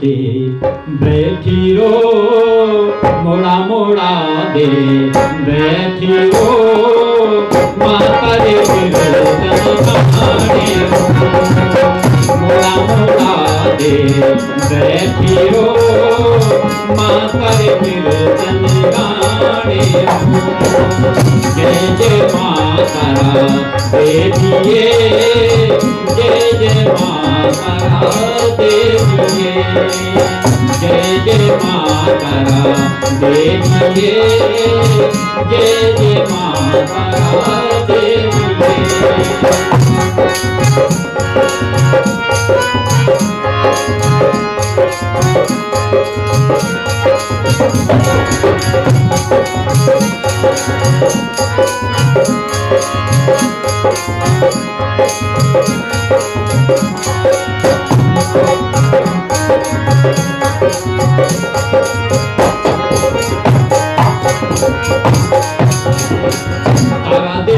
दे बैठी रो मोड़ा मोड़ा दे माता रे मोड़ा मोड़ा दे बैठी रो माता रे गाने जय जय माता देविए जय जय माता जय जय माता देविए जय जय माता देविए तारा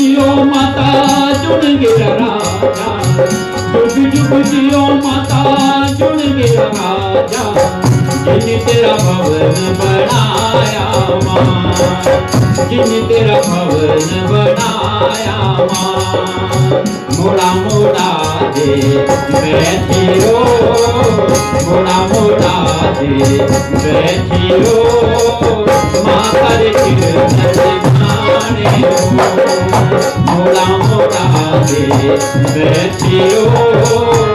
जियो माता जुड़ गिर राजा। जुग जुग जियो माता जुड़ गिर राजा। जिन तेरा भवन बनाया माँ। जिन तेरा भवन बनाया माँ। मोड़ा मोड़ा दे बैठी रो मोड़ा मोड़ा दे बैठी रो माता रे कीर्तन हो मोड़ा मोड़ा दे बैठी रो